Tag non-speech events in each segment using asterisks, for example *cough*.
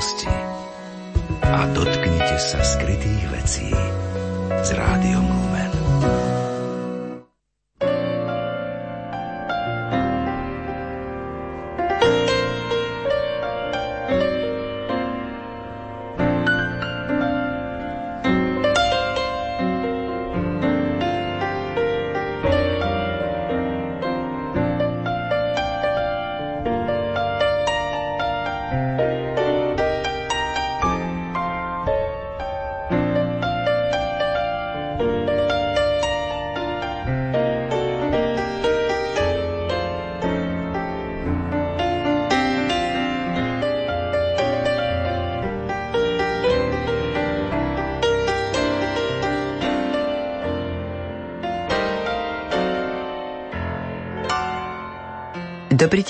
budúcnosti a dotknite sa skrytých vecí s rádiom Lumen.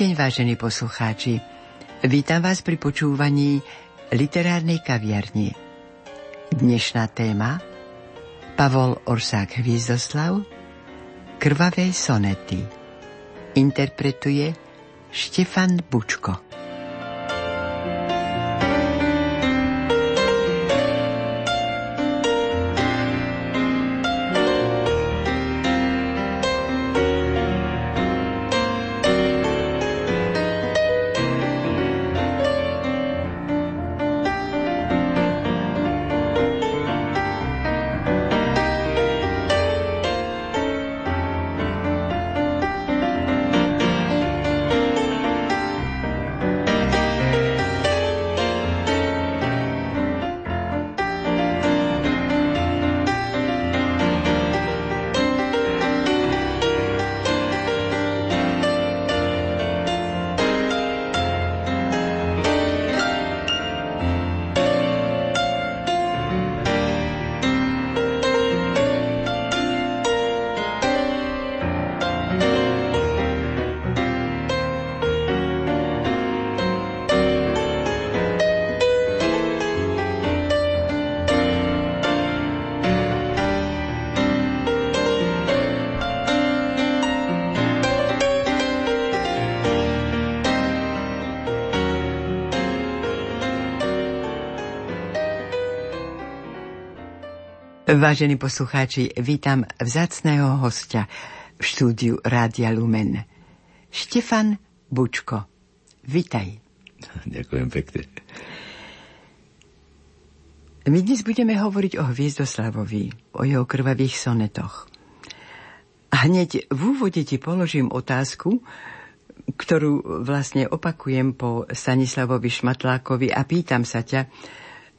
Deň, vážení poslucháči. Vítam vás pri počúvaní literárnej kaviarni. Dnešná téma Pavol Orsák Hviezdoslav Krvavé sonety Interpretuje Štefan Bučko Vážení poslucháči, vítam vzácného hostia v štúdiu Rádia Lumen. Štefan Bučko, vitaj. Ďakujem pekne. My dnes budeme hovoriť o Hviezdoslavovi, o jeho krvavých sonetoch. A hneď v úvode ti položím otázku, ktorú vlastne opakujem po Stanislavovi Šmatlákovi a pýtam sa ťa,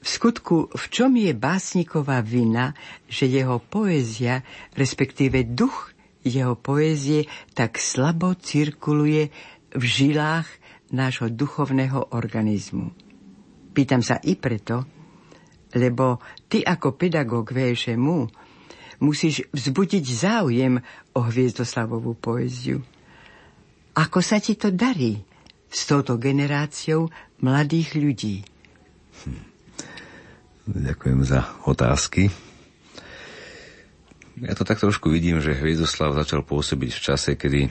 v skutku, v čom je básniková vina, že jeho poézia, respektíve duch jeho poézie, tak slabo cirkuluje v žilách nášho duchovného organizmu? Pýtam sa i preto, lebo ty ako pedagóg VŠMU musíš vzbudiť záujem o hviezdoslavovú poéziu. Ako sa ti to darí s touto generáciou mladých ľudí? Ďakujem za otázky. Ja to tak trošku vidím, že Hviezdoslav začal pôsobiť v čase, kedy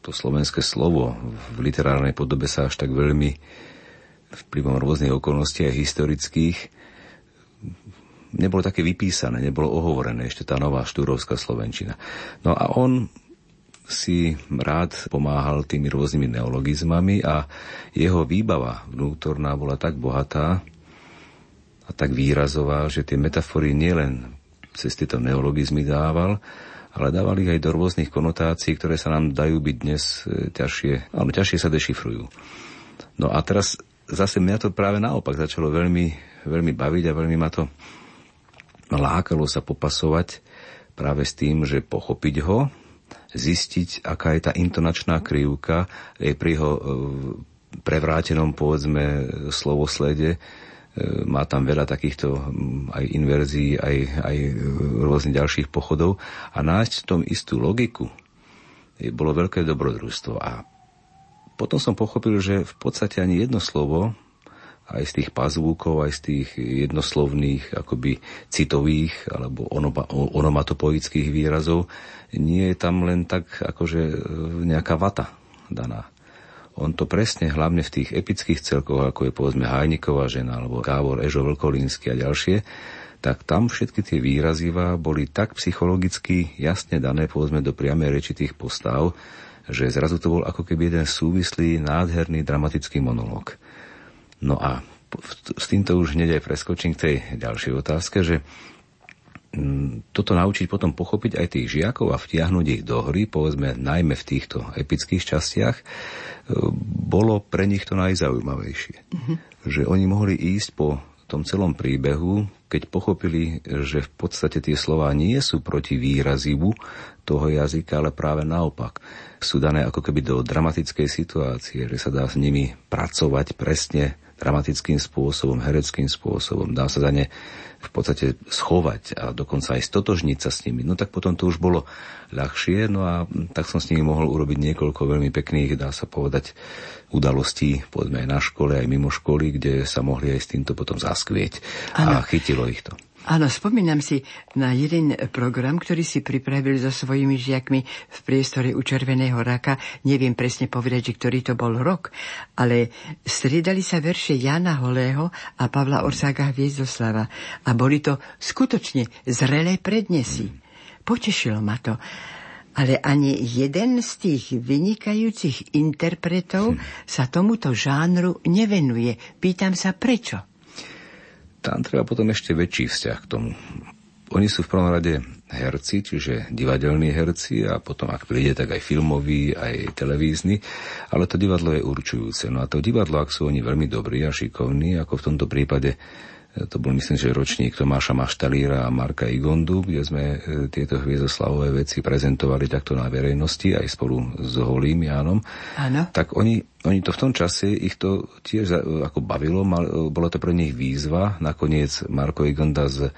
to slovenské slovo v literárnej podobe sa až tak veľmi vplyvom rôznych okolností aj historických nebolo také vypísané, nebolo ohovorené ešte tá nová štúrovská slovenčina. No a on si rád pomáhal tými rôznymi neologizmami a jeho výbava vnútorná bola tak bohatá a tak výrazová, že tie metafory nielen cez tieto neologizmy dával, ale dával ich aj do rôznych konotácií, ktoré sa nám dajú byť dnes e, ťažšie, ale ťažšie sa dešifrujú. No a teraz zase mňa to práve naopak začalo veľmi, veľmi baviť a veľmi ma to lákalo sa popasovať práve s tým, že pochopiť ho zistiť, aká je tá intonačná krivka pri jeho e, prevrátenom, povedzme, slovoslede. E, má tam veľa takýchto aj inverzií, aj, aj rôznych ďalších pochodov a nájsť v tom istú logiku bolo veľké dobrodružstvo. A potom som pochopil, že v podstate ani jedno slovo aj z tých pazvúkov, aj z tých jednoslovných, akoby citových alebo onomatopoických výrazov, nie je tam len tak akože e, nejaká vata daná. on to presne, hlavne v tých epických celkoch, ako je povedzme Hajniková žena, alebo Gábor Ežo Vlkolínsky a ďalšie, tak tam všetky tie výrazivá boli tak psychologicky jasne dané, povedzme, do priamej reči tých postav, že zrazu to bol ako keby jeden súvislý, nádherný, dramatický monológ. No a s týmto už hneď aj preskočím k tej ďalšej otázke, že mm, toto naučiť potom pochopiť aj tých žiakov a vtiahnuť ich do hry, povedzme najmä v týchto epických častiach, e, bolo pre nich to najzaujímavejšie. Mm-hmm. Že oni mohli ísť po tom celom príbehu, keď pochopili, že v podstate tie slova nie sú proti výrazivu toho jazyka, ale práve naopak. Sú dané ako keby do dramatickej situácie, že sa dá s nimi pracovať presne dramatickým spôsobom, hereckým spôsobom. Dá sa za ne v podstate schovať a dokonca aj stotožniť sa s nimi. No tak potom to už bolo ľahšie, no a tak som s nimi mohol urobiť niekoľko veľmi pekných, dá sa povedať, udalostí, povedzme aj na škole, aj mimo školy, kde sa mohli aj s týmto potom zaskvieť. Ano. A chytilo ich to. Áno, spomínam si na jeden program, ktorý si pripravil so svojimi žiakmi v priestore u Červeného raka. Neviem presne povedať, že ktorý to bol rok, ale striedali sa verše Jana Holého a Pavla Orsága Hviezdoslava. A boli to skutočne zrelé prednesy. Potešilo ma to. Ale ani jeden z tých vynikajúcich interpretov hm. sa tomuto žánru nevenuje. Pýtam sa prečo tam treba potom ešte väčší vzťah k tomu. Oni sú v prvom rade herci, čiže divadelní herci a potom, ak príde, tak aj filmový, aj televízny, ale to divadlo je určujúce. No a to divadlo, ak sú oni veľmi dobrí a šikovní, ako v tomto prípade to bol myslím, že ročník Tomáša Maštalíra a Marka Igondu, kde sme e, tieto hviezdoslavové veci prezentovali takto na verejnosti aj spolu s Holým Jánom. Áno. Tak oni, oni to v tom čase, ich to tiež ako bavilo, mal, bola to pre nich výzva. Nakoniec Marko Igonda z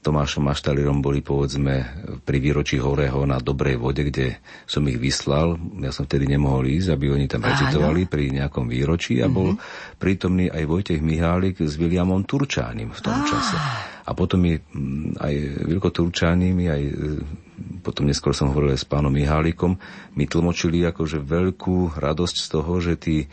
Tomášom Maštalírom boli povedzme pri výročí Horého na Dobrej vode, kde som ich vyslal. Ja som vtedy nemohol ísť, aby oni tam recitovali pri nejakom výročí a bol mm-hmm. prítomný aj Vojtech Mihálik s Williamom Turčánim v tom ah. čase. A potom mi mm, aj Vilko Turčánim, aj e, potom neskôr som hovoril aj s pánom Mihálikom, mi tlmočili akože veľkú radosť z toho, že tí e,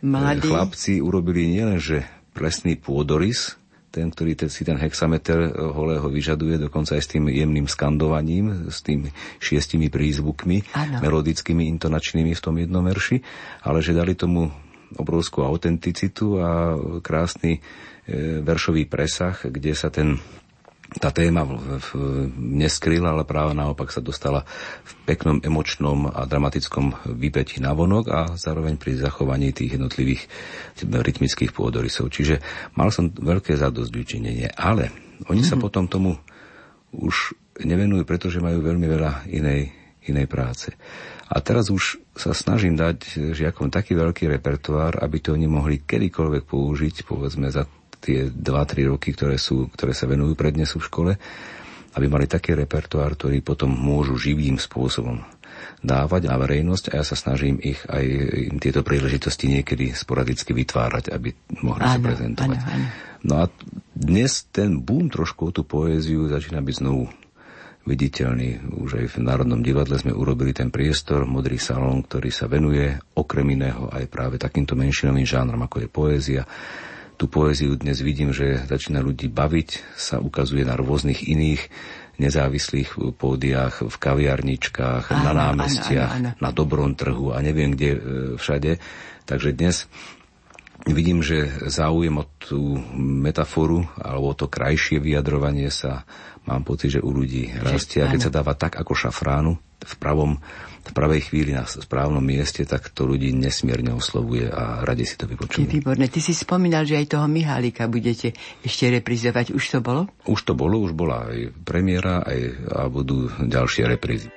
Mladí. chlapci urobili nielenže plesný pôdorys, ten, ktorý ten, si ten hexameter eh, holého vyžaduje, dokonca aj s tým jemným skandovaním, s tými šiestimi prízvukmi, ano. melodickými, intonačnými v tom jednom verši, ale že dali tomu obrovskú autenticitu a krásny e, veršový presah, kde sa ten tá téma v, v, neskryla, ale práve naopak sa dostala v peknom emočnom a dramatickom vypetí na vonok a zároveň pri zachovaní tých jednotlivých rytmických pôdorysov. Čiže mal som veľké zadosť ale oni mm-hmm. sa mhm. potom tomu už nevenujú, pretože majú veľmi veľa inej, inej práce. A teraz už sa snažím dať žiakom taký veľký repertoár, aby to oni mohli kedykoľvek použiť, povedzme za tie 2-3 roky, ktoré, sú, ktoré sa venujú prednesu v škole, aby mali taký repertoár, ktorý potom môžu živým spôsobom dávať na verejnosť a ja sa snažím ich aj im tieto príležitosti niekedy sporadicky vytvárať, aby mohli áno, sa prezentovať. Áno, áno. No a dnes ten boom trošku tú poéziu začína byť znovu viditeľný. Už aj v Národnom divadle sme urobili ten priestor, modrý salón, ktorý sa venuje okrem iného aj práve takýmto menšinovým žánrom, ako je poézia tú poéziu dnes vidím, že začína ľudí baviť, sa ukazuje na rôznych iných nezávislých pódiách, v kaviarničkách, áno, na námestiach, áno, áno, áno. na dobrom trhu a neviem kde e, všade. Takže dnes vidím, že záujem o tú metaforu alebo o to krajšie vyjadrovanie sa mám pocit, že u ľudí rastie. A keď sa dáva tak ako šafránu v pravom v pravej chvíli na správnom mieste, tak to ľudí nesmierne oslovuje a radi si to vypočujú. Výborné. Ty si spomínal, že aj toho Mihálika budete ešte reprizovať. Už to bolo? Už to bolo, už bola aj premiéra aj, a budú ďalšie reprízy.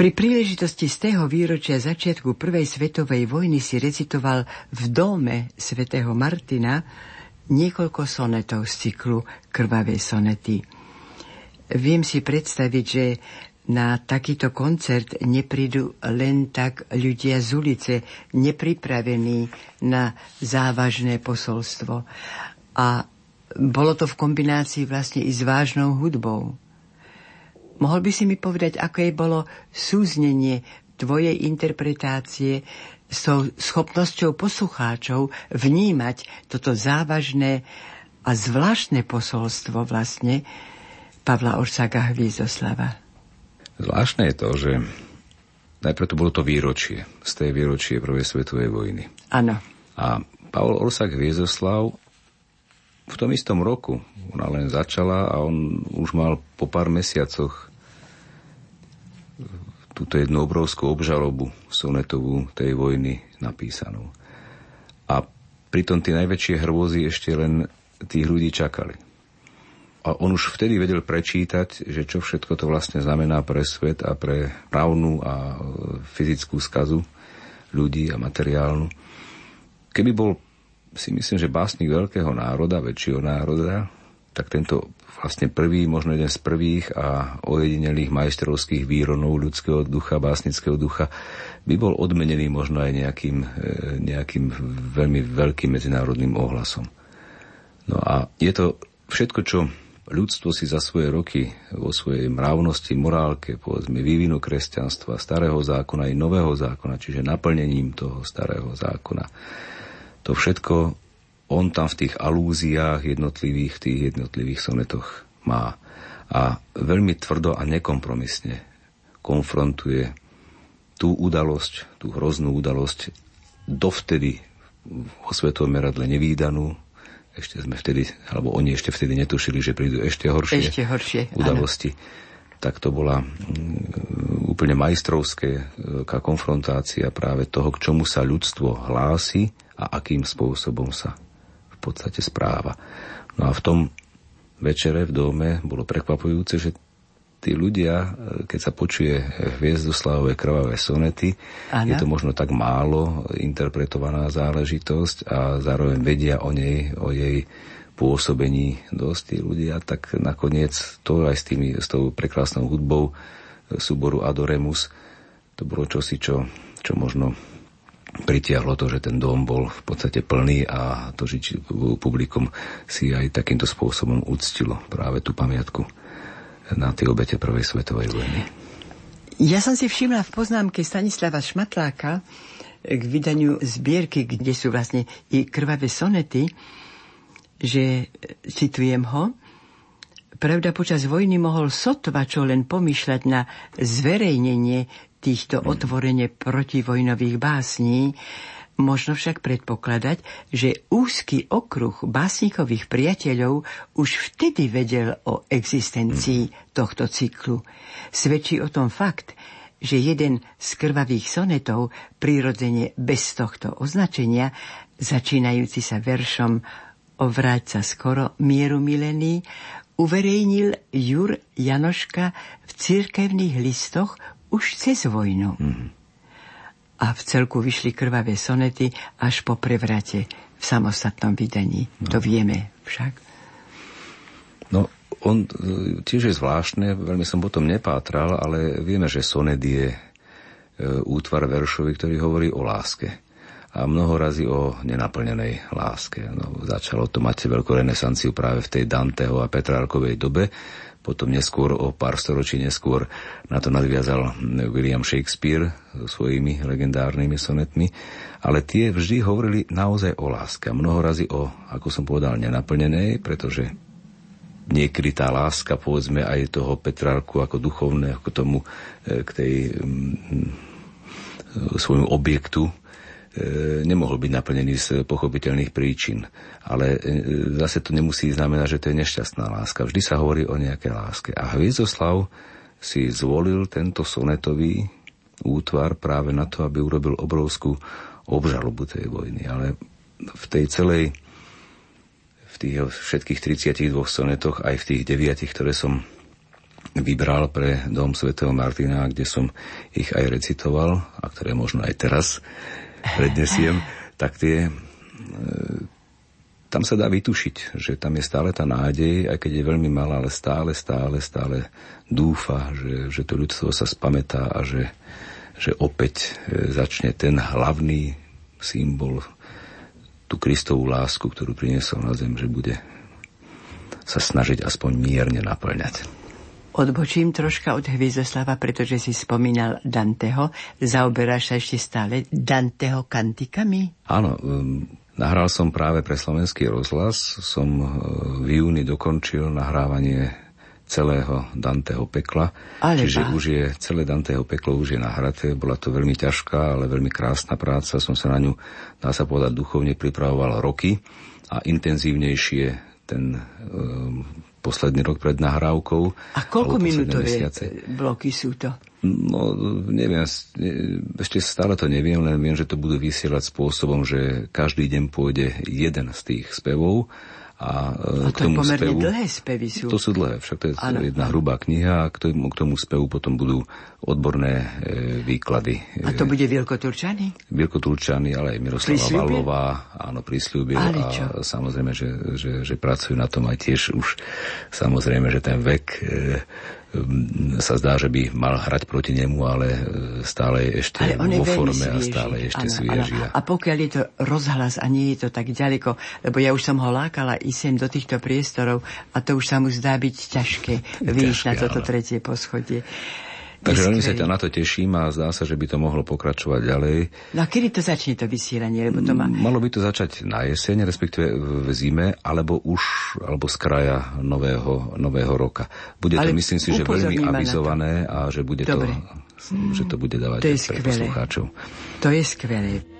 Pri príležitosti z tého výročia začiatku Prvej svetovej vojny si recitoval v dome svätého Martina niekoľko sonetov z cyklu Krvavé sonety. Viem si predstaviť, že na takýto koncert neprídu len tak ľudia z ulice, nepripravení na závažné posolstvo. A bolo to v kombinácii vlastne i s vážnou hudbou. Mohol by si mi povedať, aké bolo súznenie tvojej interpretácie s tou schopnosťou poslucháčov vnímať toto závažné a zvláštne posolstvo vlastne Pavla Orsáka Hviezoslava. Zvláštne je to, že najprv to bolo to výročie, z tej výročie Prvej svetovej vojny. Áno. A Pavol Orsak Hviezoslav v tom istom roku, ona len začala a on už mal po pár mesiacoch túto jednu obrovskú obžalobu sonetovú tej vojny napísanú. A pritom tie najväčšie hrôzy ešte len tých ľudí čakali. A on už vtedy vedel prečítať, že čo všetko to vlastne znamená pre svet a pre právnu a fyzickú skazu ľudí a materiálnu. Keby bol, si myslím, že básnik veľkého národa, väčšieho národa, tak tento vlastne prvý, možno jeden z prvých a ojedinelých majstrovských výronov ľudského ducha, básnického ducha, by bol odmenený možno aj nejakým, e, nejakým veľmi veľkým medzinárodným ohlasom. No a je to všetko, čo ľudstvo si za svoje roky vo svojej mravnosti, morálke, povedzme vývinu kresťanstva, starého zákona i nového zákona, čiže naplnením toho starého zákona. To všetko on tam v tých alúziách jednotlivých, tých jednotlivých sonetoch má. A veľmi tvrdo a nekompromisne konfrontuje tú udalosť, tú hroznú udalosť, dovtedy vo svetovom meradle nevýdanú, ešte sme vtedy, alebo oni ešte vtedy netušili, že prídu ešte horšie, ešte horšie udalosti. Áno. Tak to bola mm, úplne majstrovská konfrontácia práve toho, k čomu sa ľudstvo hlási a akým spôsobom sa podstate správa. No a v tom večere v dome bolo prekvapujúce, že tí ľudia, keď sa počuje Hviezdoslavové krvavé sonety, ano. je to možno tak málo interpretovaná záležitosť a zároveň vedia o nej, o jej pôsobení dosť tí ľudia, tak nakoniec to aj s, tými, s tou prekrásnou hudbou súboru Adoremus, to bolo čosi, čo, čo možno pritiahlo to, že ten dom bol v podstate plný a to žiť publikum si aj takýmto spôsobom uctilo práve tú pamiatku na tie obete Prvej svetovej vojny. Ja som si všimla v poznámke Stanislava Šmatláka k vydaniu zbierky, kde sú vlastne i krvavé sonety, že, citujem ho, Pravda, počas vojny mohol sotva čo len pomýšľať na zverejnenie týchto otvorene protivojnových básní, Možno však predpokladať, že úzky okruh básnikových priateľov už vtedy vedel o existencii tohto cyklu. Svedčí o tom fakt, že jeden z krvavých sonetov, prirodzene bez tohto označenia, začínajúci sa veršom Ovráť sa skoro mieru milený, uverejnil Jur Janoška v cirkevných listoch už cez vojnu. Mm. A v celku vyšli krvavé sonety až po prevrate v samostatnom vydaní. No. To vieme však. No, on e, tiež je zvláštne, veľmi som potom nepátral, ale vieme, že sonet je e, útvar veršový, ktorý hovorí o láske a mnoho razy o nenaplnenej láske. No, začalo to mať veľkú renesanciu práve v tej Danteho a Petrárkovej dobe, potom neskôr, o pár storočí neskôr, na to nadviazal William Shakespeare svojimi legendárnymi sonetmi, ale tie vždy hovorili naozaj o láske. Mnoho razy o, ako som povedal, nenaplnenej, pretože niekedy tá láska, povedzme, aj toho Petrárku ako duchovné, ako tomu, e, k tej mm, svojmu objektu, nemohol byť naplnený z pochopiteľných príčin. Ale e, zase to nemusí znamenať, že to je nešťastná láska. Vždy sa hovorí o nejakej láske. A Hviezdoslav si zvolil tento sonetový útvar práve na to, aby urobil obrovskú obžalobu tej vojny. Ale v tej celej v tých všetkých 32 sonetoch, aj v tých deviatich, ktoré som vybral pre dom svätého Martina, kde som ich aj recitoval a ktoré možno aj teraz prednesiem, tak tie e, tam sa dá vytušiť, že tam je stále tá nádej, aj keď je veľmi malá, ale stále, stále, stále dúfa, že, že to ľudstvo sa spametá a že, že opäť e, začne ten hlavný symbol, tú Kristovú lásku, ktorú priniesol na zem, že bude sa snažiť aspoň mierne naplňať. Odbočím troška od Hviezoslava, pretože si spomínal Danteho. Zaoberáš sa ešte stále Danteho kantikami? Áno, um, nahral som práve pre slovenský rozhlas. Som uh, v júni dokončil nahrávanie celého Danteho pekla. Ale Čiže už je, celé Danteho peklo už je nahraté. Bola to veľmi ťažká, ale veľmi krásna práca. Som sa na ňu, dá sa povedať, duchovne pripravoval roky a intenzívnejšie ten um, posledný rok pred nahrávkou. A koľko minútové bloky sú to? No, neviem, ešte stále to neviem, len viem, že to budú vysielať spôsobom, že každý deň pôjde jeden z tých spevov a, e, a to k tomu pomerne spevu, dlhé spevy sú. To sú dlhé, však to je ano. jedna hrubá kniha a k tomu, k tomu spevu potom budú odborné e, výklady. A to bude Vilko Turčany? Vilko Turčany, ale aj Miroslava Valová, áno, prislúbil a samozrejme, že, že, že pracujú na tom aj tiež už samozrejme, že ten vek e, sa zdá, že by mal hrať proti nemu, ale e, stále je ešte ale vo forme svieži. a stále ešte ano, svieži. Ano. A pokiaľ je to rozhlas a nie je to tak ďaleko, lebo ja už som ho lákala i sem do týchto priestorov a to už sa mu zdá byť ťažké *laughs* výjsť na toto ale... tretie poschodie. Takže veľmi sa ťa na to teším a zdá sa, že by to mohlo pokračovať ďalej. No a kedy to začne to vysielanie? Lebo to má... Malo by to začať na jeseň, respektíve v zime, alebo už, alebo z kraja nového, nového roka. Bude Ale to, myslím si, že veľmi avizované a že bude Dobre. to, že to bude dávať to je pre poslucháčov. To je skvelé.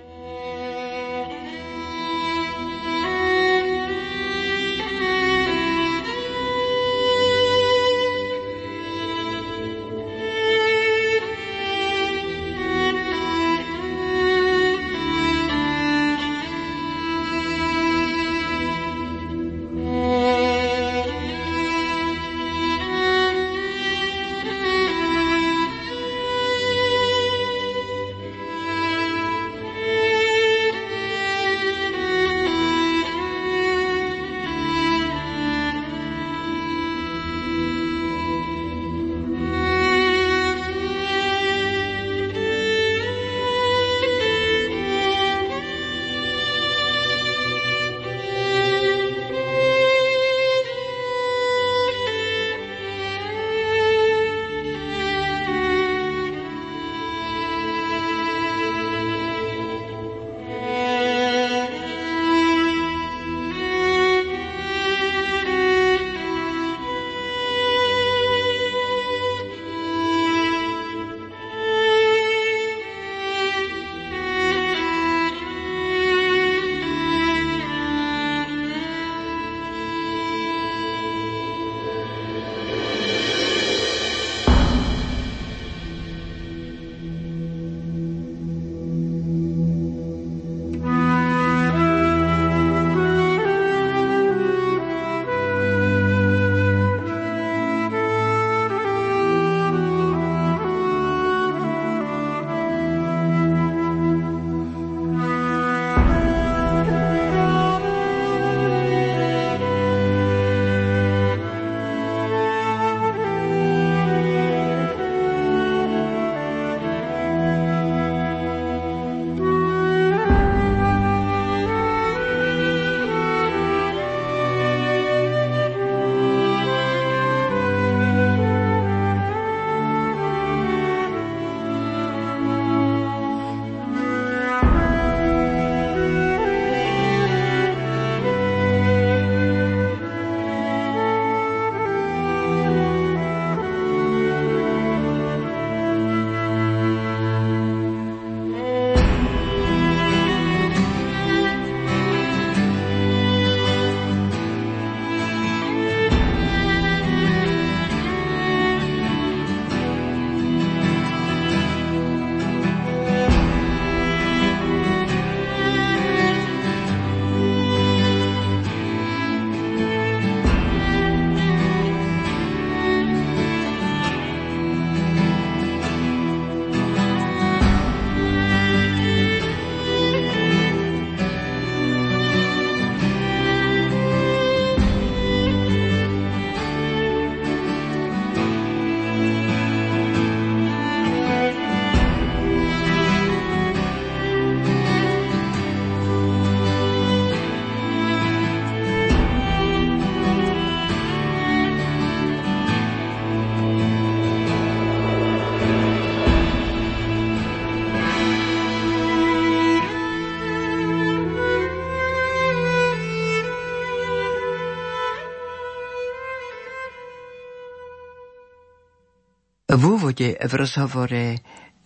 Úvode v rozhovore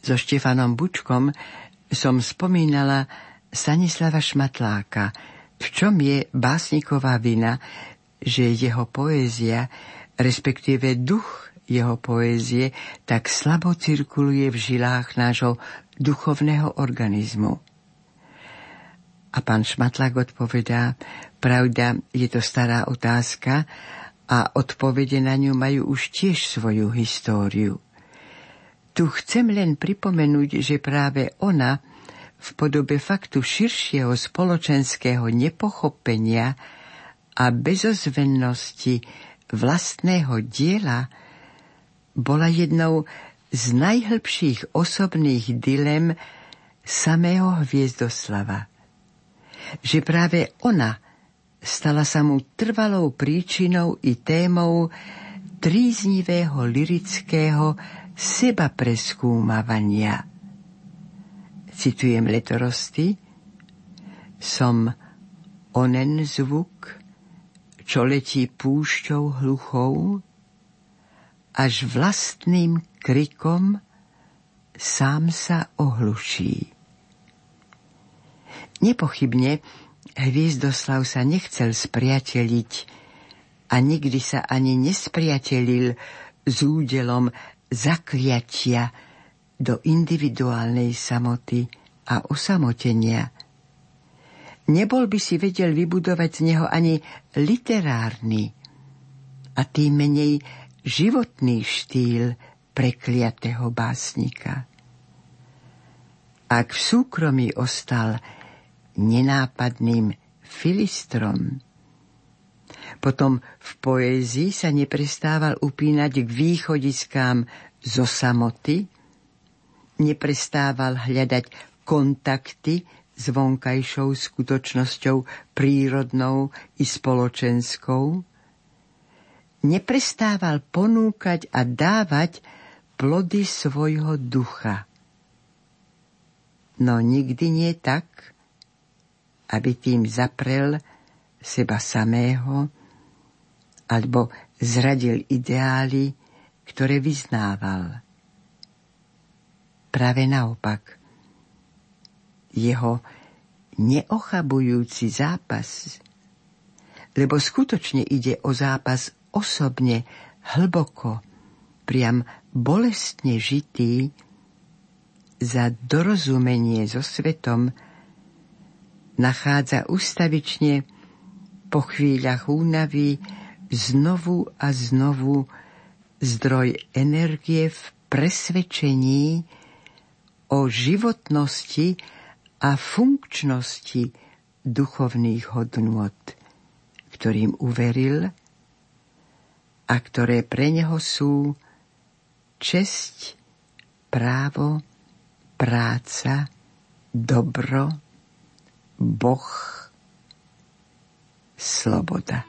so Štefanom Bučkom som spomínala Stanislava Šmatláka, v čom je básniková vina, že jeho poézia, respektíve duch jeho poézie, tak slabo cirkuluje v žilách nášho duchovného organizmu. A pán Šmatlák odpovedá, pravda, je to stará otázka, a odpovede na ňu majú už tiež svoju históriu. Tu chcem len pripomenúť, že práve ona v podobe faktu širšieho spoločenského nepochopenia a bezozvennosti vlastného diela bola jednou z najhlbších osobných dilem samého Hviezdoslava. Že práve ona stala sa mu trvalou príčinou i témou tríznivého lirického seba preskúmavania. Citujem letorosty. Som onen zvuk, čo letí púšťou hluchou, až vlastným krikom sám sa ohluší. Nepochybne Hviezdoslav sa nechcel spriateliť a nikdy sa ani nespriatelil s údelom zakliatia do individuálnej samoty a osamotenia. Nebol by si vedel vybudovať z neho ani literárny a tým menej životný štýl prekliatého básnika. Ak v súkromí ostal nenápadným filistrom. Potom v poézii sa neprestával upínať k východiskám zo samoty, neprestával hľadať kontakty s vonkajšou skutočnosťou prírodnou i spoločenskou, neprestával ponúkať a dávať plody svojho ducha. No nikdy nie tak, aby tým zaprel seba samého alebo zradil ideály, ktoré vyznával. Práve naopak, jeho neochabujúci zápas, lebo skutočne ide o zápas osobne, hlboko, priam bolestne žitý za dorozumenie so svetom, nachádza ustavične po chvíľach únavy znovu a znovu zdroj energie v presvedčení o životnosti a funkčnosti duchovných hodnôt, ktorým uveril a ktoré pre neho sú česť, právo, práca, dobro, Boh, свобода.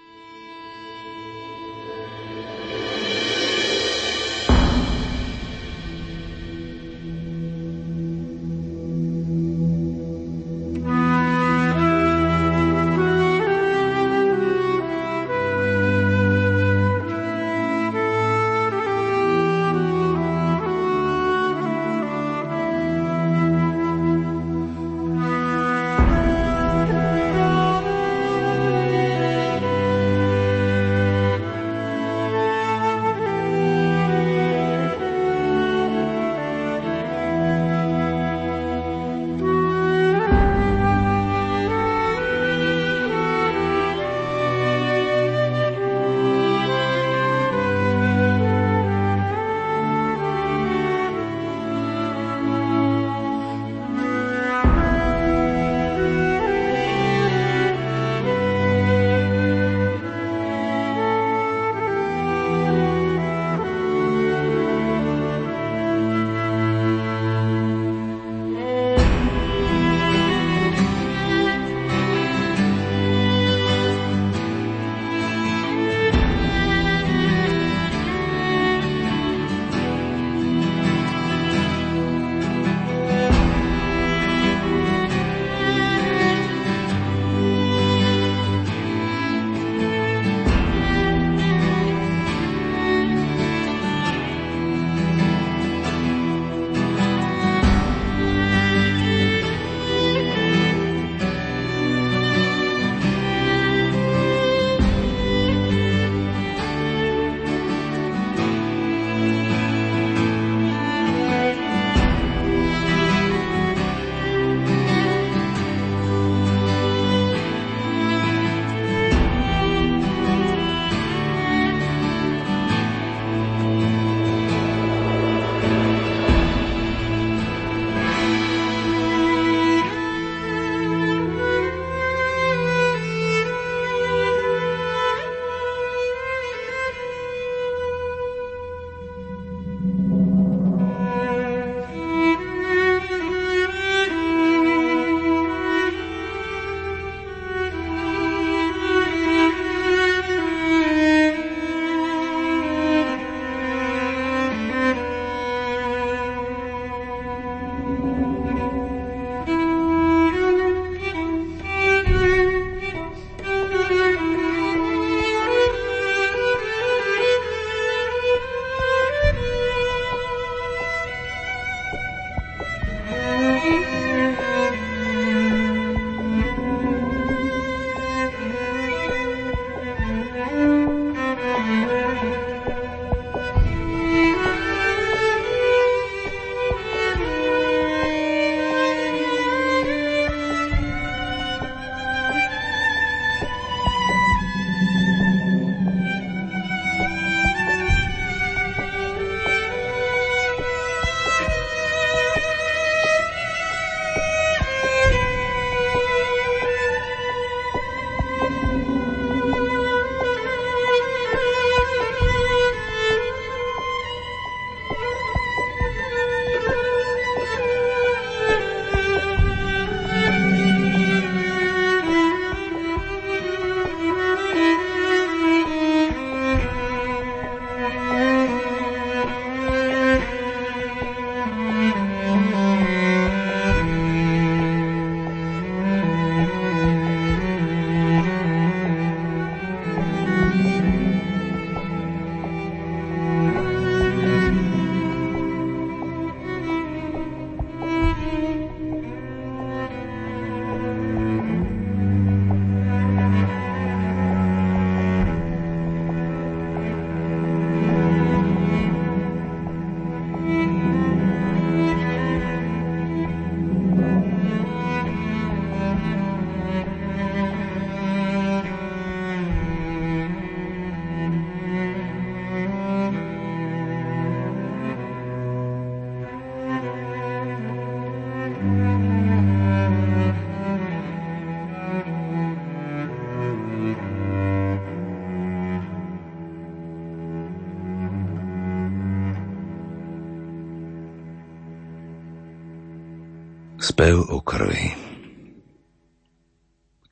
Spev o krvi.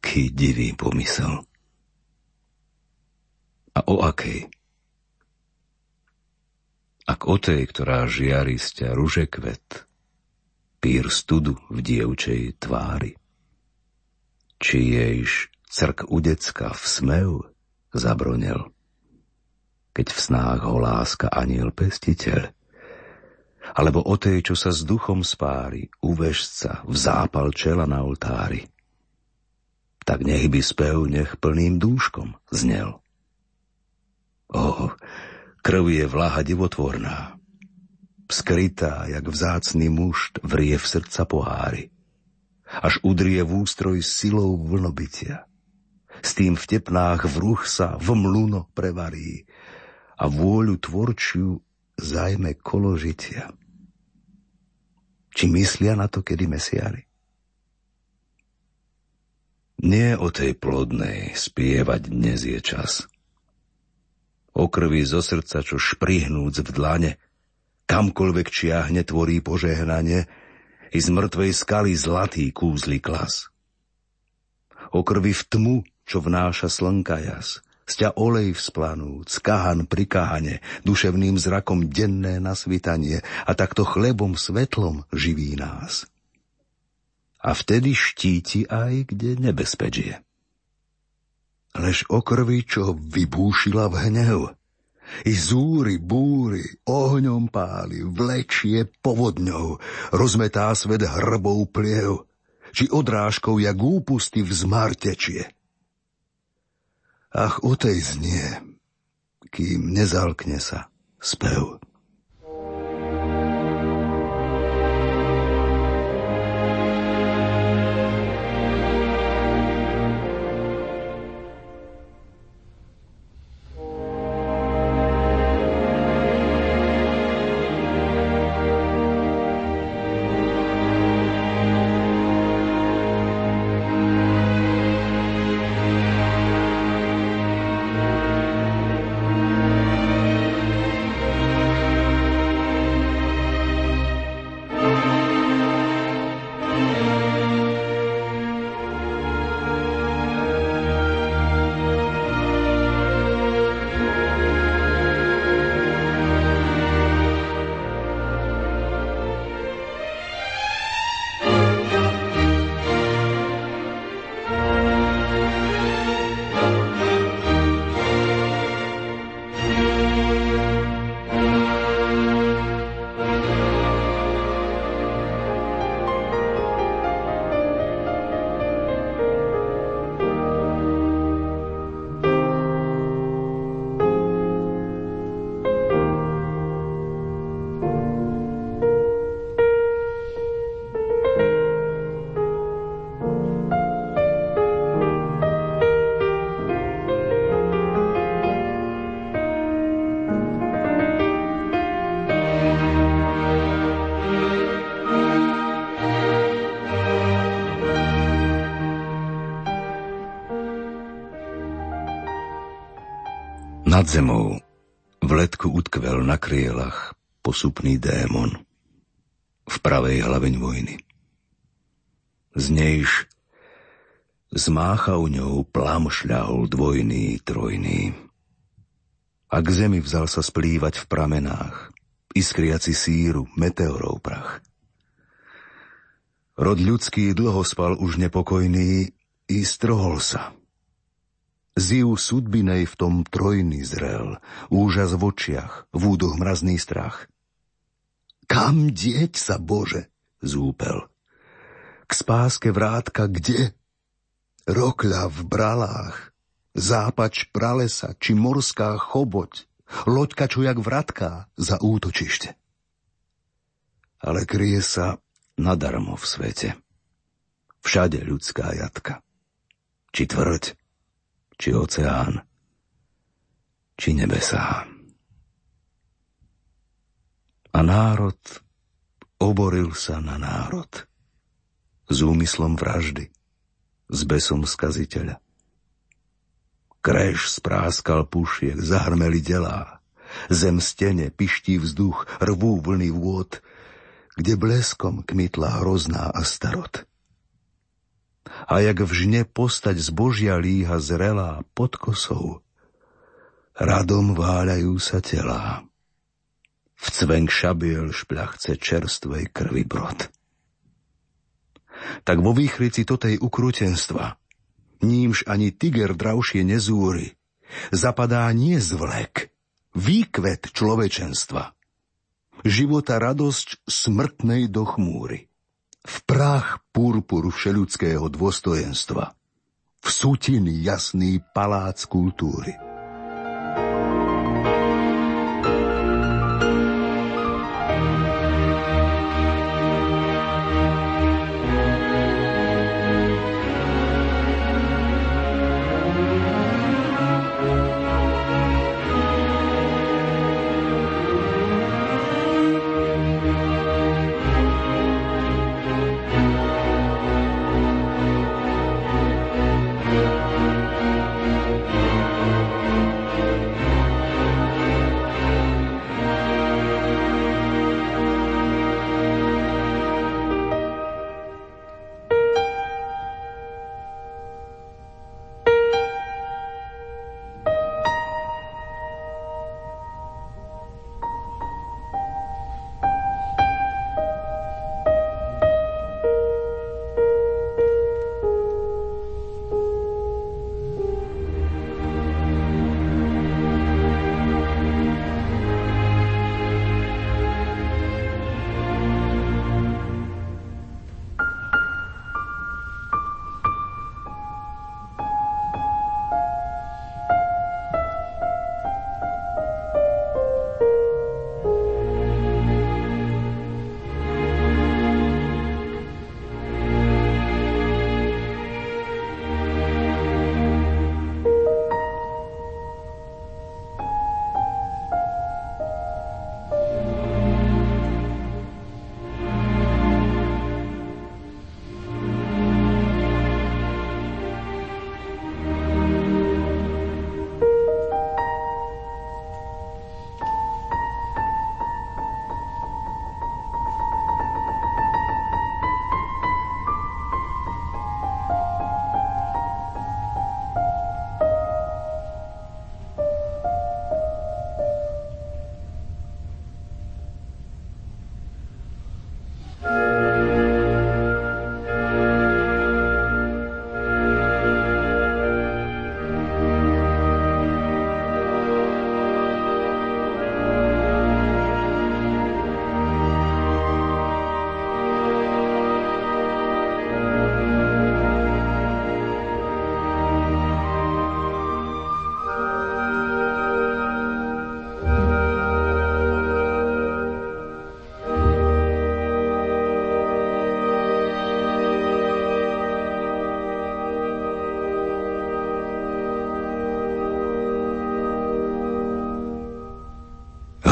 Ký divý pomysel. A o akej? Ak o tej, ktorá žiari z ťa ruže kvet, pír studu v dievčej tvári. Či jejž crk u decka v smev zabronel, keď v snách ho láska aniel pestiteľ, alebo o tej, čo sa s duchom spári, u vežca v zápal čela na oltári. Tak nech by spev nech plným dúškom znel. O, krv je vlaha divotvorná, skrytá, jak vzácný mušt vrie v srdca pohári, až udrie v ústroj silou vlnobytia. S tým v tepnách vruch sa v mluno prevarí a vôľu tvorčiu zajme koložitia. Či myslia na to, kedy mesiari? Nie o tej plodnej spievať dnes je čas. O krvi zo srdca, čo šprihnúc v dlane, kamkoľvek čiahne tvorí požehnanie, i z mŕtvej skaly zlatý kúzly klas. O krvi v tmu, čo vnáša slnka jas, z ťa olej vzplanúc, kahan pri kahane, duševným zrakom denné nasvitanie a takto chlebom svetlom živí nás. A vtedy štíti aj, kde nebezpečie. Lež o krvi, čo vybúšila v hnev, i zúry, búry, ohňom páli, vlečie povodňou, rozmetá svet hrbou pliev, či odrážkou jak úpusty v zmar tečie. Ach, o tej znie, kým nezalkne sa spev. Nad zemou v letku utkvel na krielach posupný démon v pravej hlaveň vojny. Z nejž zmáchal ňou plam šľahol dvojný, trojný. A k zemi vzal sa splývať v pramenách, iskriaci síru, meteorov prach. Rod ľudský dlho spal už nepokojný i strohol sa – Ziu sudbinej v tom trojný zrel, úžas v očiach, v údoch mrazný strach. Kam dieť sa, Bože? zúpel. K spáske vrátka kde? Rokľa v bralách, zápač pralesa, či morská choboť, loďka čo jak vratká za útočište. Ale kryje sa nadarmo v svete. Všade ľudská jatka. Či tvrď, či oceán, či nebesá. A národ oboril sa na národ s úmyslom vraždy, s besom skaziteľa. Kreš spráskal pušiek, zahrmeli delá, zem stene, piští vzduch, rvú vlny vôd, kde bleskom kmitla hrozná a starot. A jak v žne postať zbožia líha zrelá pod kosou, radom váľajú sa telá. V cvenk šabiel špľachce čerstvej krvi brod. Tak vo výchrici totej ukrútenstva, nímž ani tiger dravšie nezúri, zapadá nie zvlek, výkvet človečenstva. Života radosť smrtnej do chmúry. V prach purpur všeludského dôstojenstva. V sutiny jasný palác kultúry.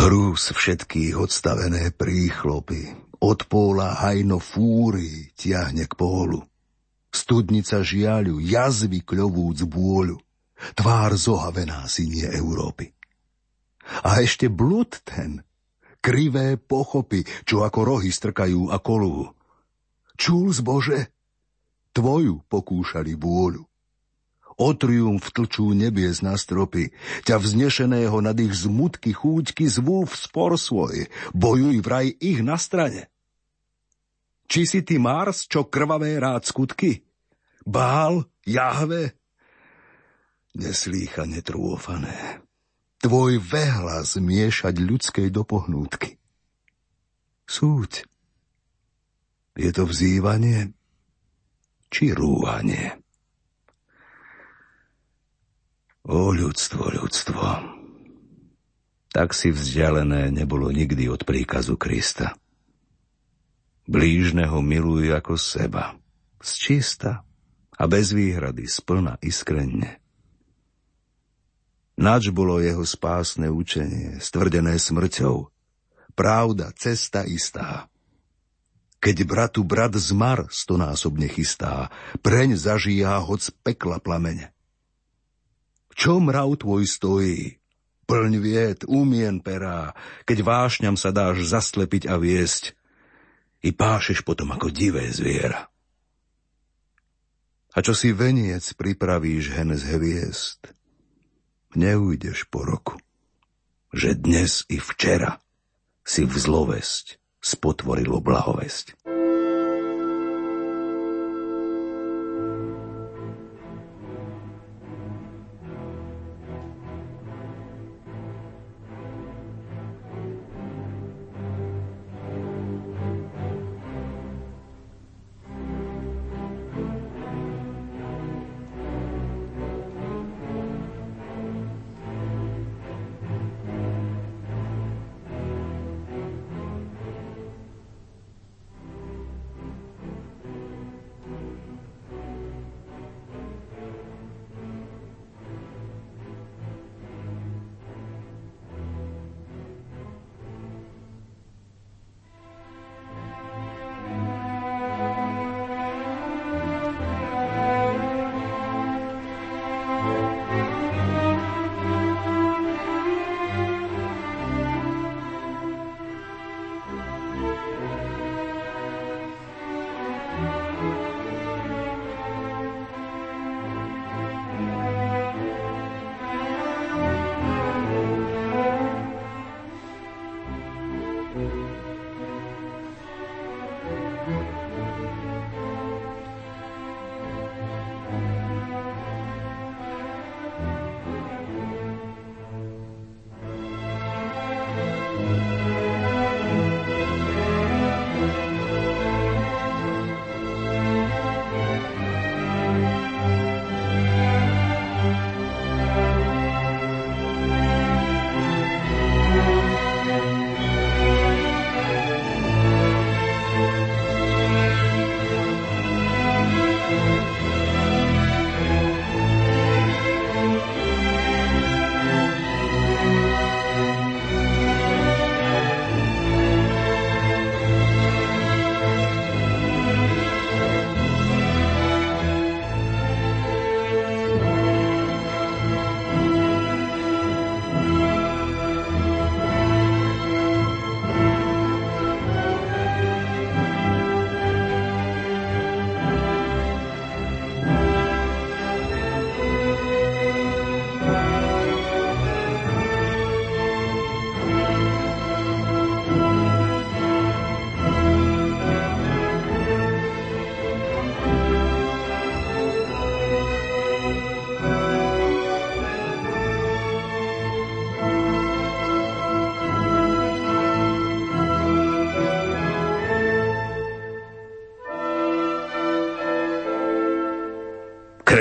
Hrúz všetkých odstavené príchlopy, od póla hajno fúry tiahne k pólu. Studnica žiaľu, jazvy kľovúc bôľu, tvár zohavená sinie Európy. A ešte blud ten, krivé pochopy, čo ako rohy strkajú a kolú. Čul zbože, tvoju pokúšali vôľu o triumf tlčú nebies na stropy, ťa vznešeného nad ich zmutky chúťky zvú v spor svoj, bojuj vraj ich na strane. Či si ty Mars, čo krvavé rád skutky? Bál, Jahve? Neslícha netrúfané. Tvoj vehla zmiešať ľudskej dopohnútky. Súď. Je to vzývanie či rúhanie? O ľudstvo, ľudstvo. Tak si vzdialené nebolo nikdy od príkazu Krista. Blížneho miluj ako seba, z čista a bez výhrady, splna iskrenne. Nač bolo jeho spásne učenie, stvrdené smrťou, pravda, cesta istá. Keď bratu brat zmar stonásobne chystá, preň zažíha hoc pekla plamene. Čo mrav tvoj stojí? Plň viet, umien perá, keď vášňam sa dáš zaslepiť a viesť. i pášeš potom ako divé zviera. A čo si veniec pripravíš hen z hviezd, neujdeš po roku, že dnes i včera si v zlovesť spotvorilo blahovesť.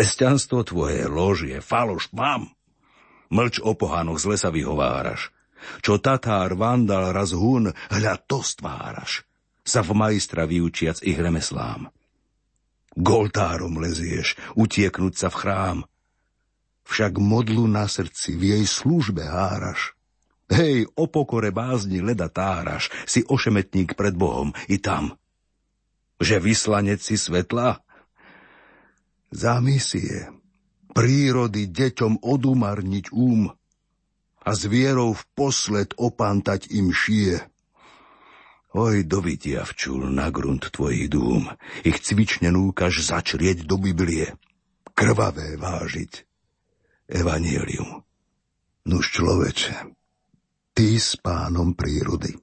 Kresťanstvo tvoje lož je faloš, mám. Mlč o pohánoch z lesa vyhováraš. Čo Tatár, Vandal, raz Hun, hľa to stváraš. Sa v majstra vyučiac ich remeslám. Goltárom lezieš, utieknúť sa v chrám. Však modlu na srdci v jej službe háraš. Hej, o pokore bázni leda táraš, si ošemetník pred Bohom i tam. Že vyslanec si svetla, za misie prírody deťom odumarniť úm a zvierov v posled opantať im šie. Oj, dovidia včul na grunt tvojich dúm, ich cvične núkaš začrieť do Biblie, krvavé vážiť. Evangelium. Nuž človeče, ty s pánom prírody.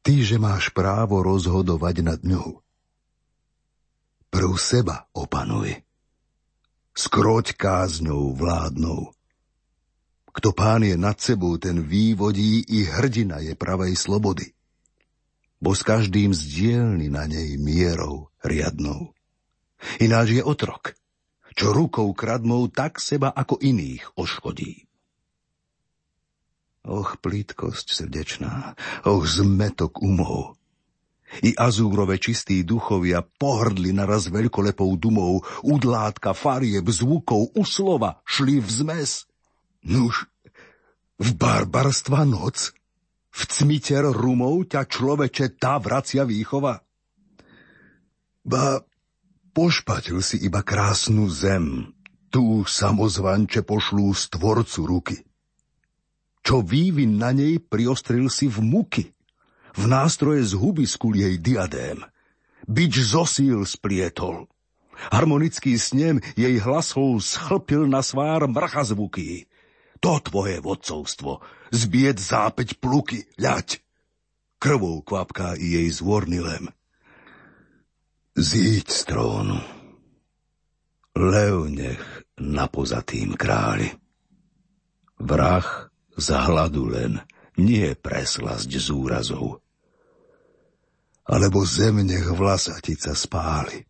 Ty, že máš právo rozhodovať nad ňou Prv seba opanuj. Skroť kázňou vládnou. Kto pán je nad sebou, ten vývodí i hrdina je pravej slobody. Bo s každým zdielny na nej mierou riadnou. Ináč je otrok, čo rukou kradmou tak seba ako iných oškodí. Och, plítkosť srdečná, och, zmetok umov, i azúrove čistí duchovia pohrdli naraz veľkolepou dumou, udlátka, farieb, zvukov, uslova šli v zmes. Nuž, v barbarstva noc, v cmiter rumov ťa človeče tá vracia výchova. Ba pošpatil si iba krásnu zem, tu samozvanče pošlú stvorcu ruky. Čo vývin na nej priostril si v muky – v nástroje z huby skul jej diadém. Bič zo síl splietol. Harmonický snem jej hlasov schlpil na svár mrcha zvuky. To tvoje vodcovstvo, zbied zápeť pluky, ľať. Krvou kvapká i jej zvorný lem. Zíď z trónu. Lev nech na pozatým králi. Vrah za hladu len, nie preslasť z úrazov. Alebo zem nech vlasatica spáli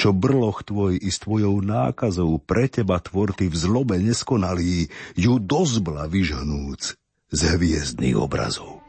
čo brloch tvoj i s tvojou nákazou pre teba tvorty v zlobe neskonalí, ju dozbla vyžhnúc z hviezdnych obrazov.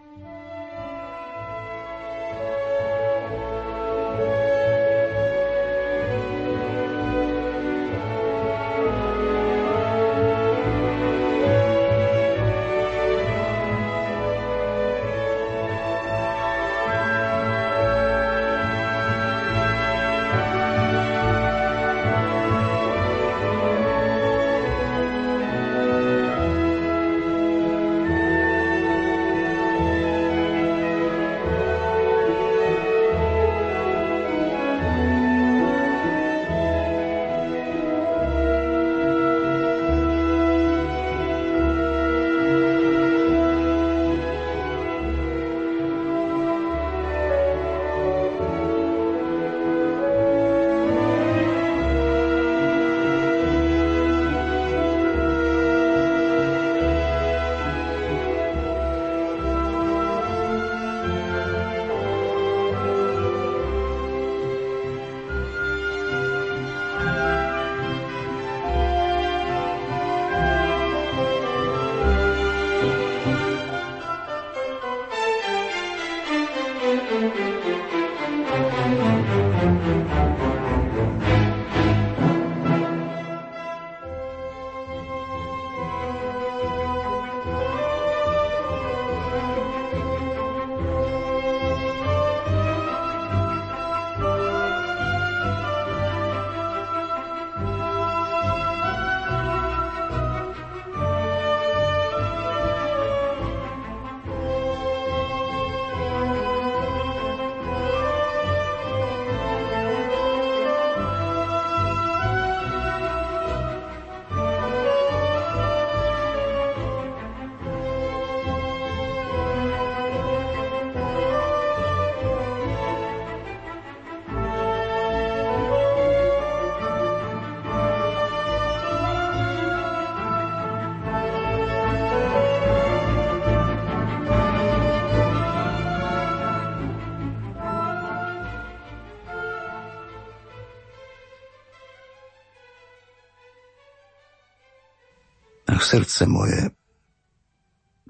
Srdce moje,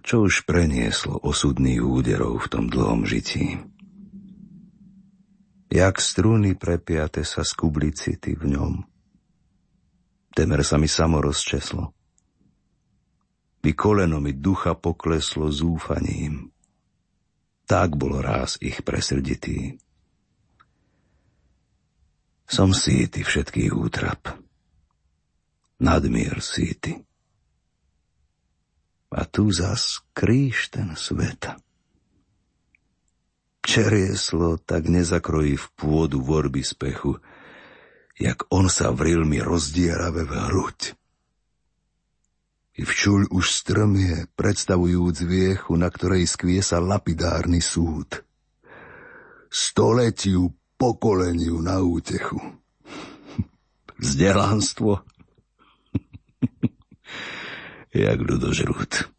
čo už prenieslo osudných úderov v tom dlhom žití. Jak struny prepiate sa z kublicity v ňom. Temer sa mi samo rozčeslo. I koleno mi ducha pokleslo zúfaním. Tak bolo ráz ich presrditý. Som síty všetkých útrap. Nadmier síty. A tu zas kríž ten sveta. Čerieslo tak nezakrojí v pôdu vorby spechu, jak on sa vril mi rozdieravé v hruď. I včuľ už strmie, predstavujúc viechu, na ktorej skvie sa lapidárny súd. Stoletiu pokoleniu na útechu. *laughs* Vzdelanstvo *laughs* jak ľudožrút.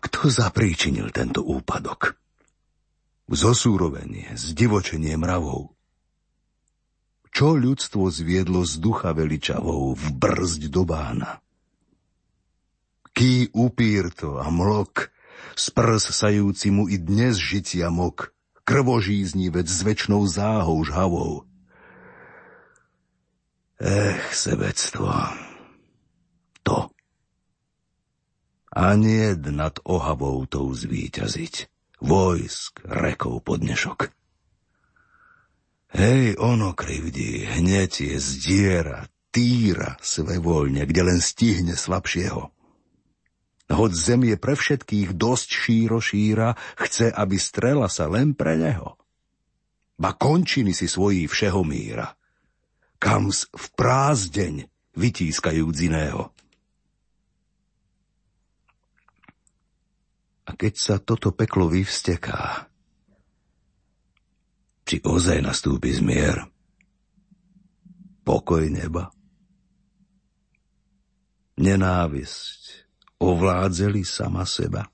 Kto zapríčinil tento úpadok? Zosúrovenie, zdivočenie mravov. Čo ľudstvo zviedlo z ducha veličavou v brzď do bána? Ký upír to a mlok, sprs sajúci mu i dnes žitia mok, krvožíznivec s väčšnou záhou žhavou. Ech, sebectvo to. A nie nad ohavou tou zvíťaziť. Vojsk, rekov podnešok. Hej, ono krivdí, hneď je zdiera, týra sve voľne, kde len stihne slabšieho. Hoď zem je pre všetkých dosť šíro šíra, chce, aby strela sa len pre neho. Ba končiny si svojí všeho míra. Kams v prázdeň vytískajú iného. A keď sa toto peklo vyvsteká, či ozaj nastúpi zmier, pokoj neba, nenávisť ovládzeli sama seba.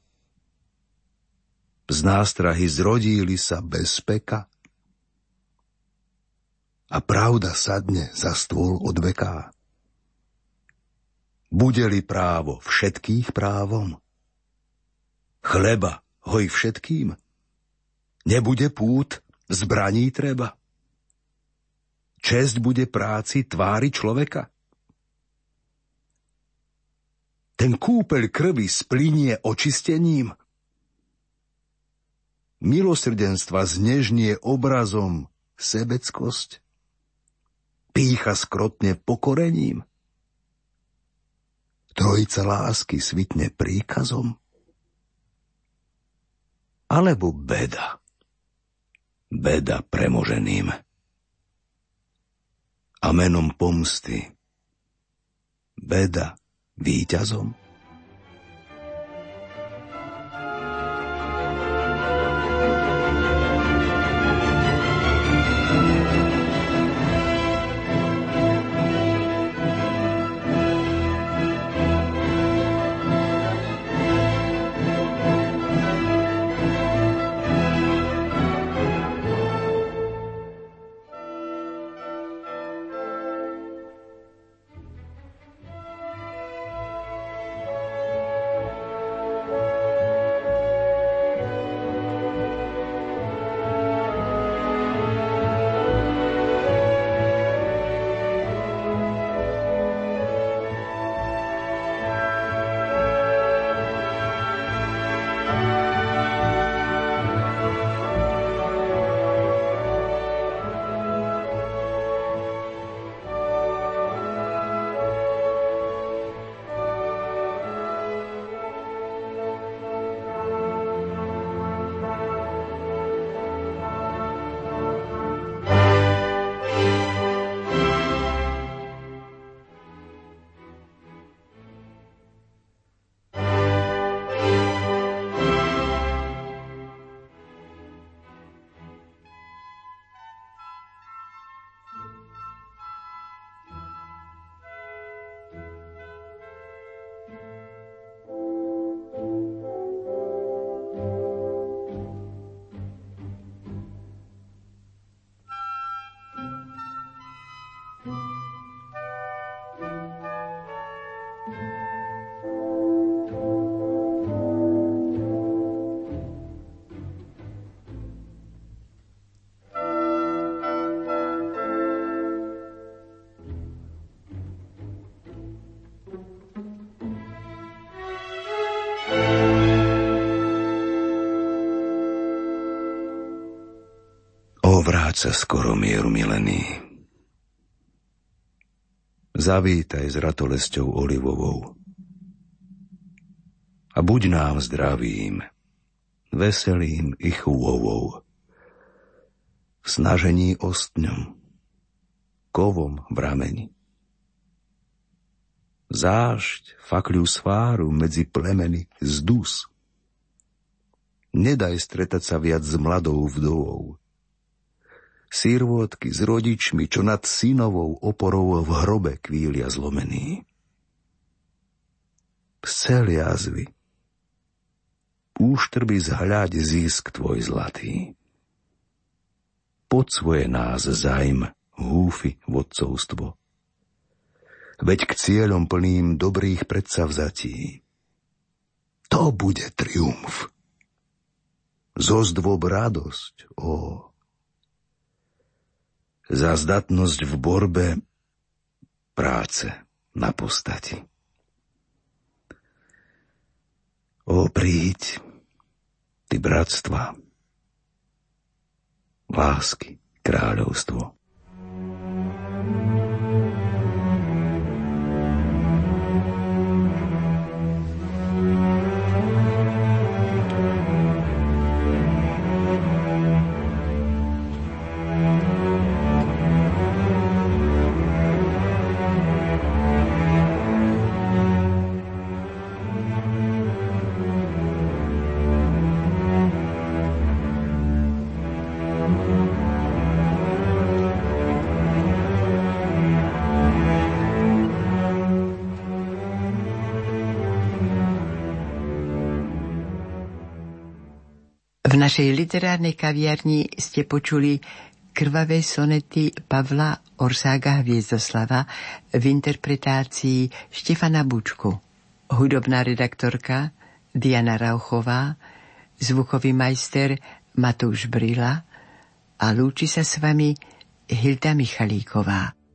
Z nástrahy zrodíli sa bez peka a pravda sadne za stôl od veká. Budeli právo všetkých právom? Chleba hoj všetkým? Nebude pút, zbraní treba? Česť bude práci tvári človeka? Ten kúpeľ krvi splinie očistením. Milosrdenstva znežnie obrazom sebeckosť. Pícha skrotne pokorením. Trojica lásky svitne príkazom. Alebo beda. Beda premoženým. A menom pomsty. Beda víťazom? Vráca skoro mieru milený. Zavítaj s ratolesťou olivovou. A buď nám zdravým, veselým i chúvovou. V snažení ostňom, kovom v rameni. Zášť fakľu sváru medzi plemeny z dus. Nedaj stretať sa viac s mladou vdovou, sírvotky s rodičmi, čo nad synovou oporou v hrobe kvília zlomený. Scel jazvy, úštrby zhľaď zisk tvoj zlatý. Pod svoje nás zajm húfy vodcovstvo. Veď k cieľom plným dobrých predsavzatí. To bude triumf. Zozdvob radosť, o za zdatnosť v borbe práce na postati. O príď, ty bratstva, lásky, kráľovstvo. Našej literárnej kaviarni ste počuli krvavé sonety Pavla Orsága Hviezdoslava v interpretácii Štefana Bučku. Hudobná redaktorka Diana Rauchová, zvukový majster Matúš Brila a lúči sa s vami Hilda Michalíková.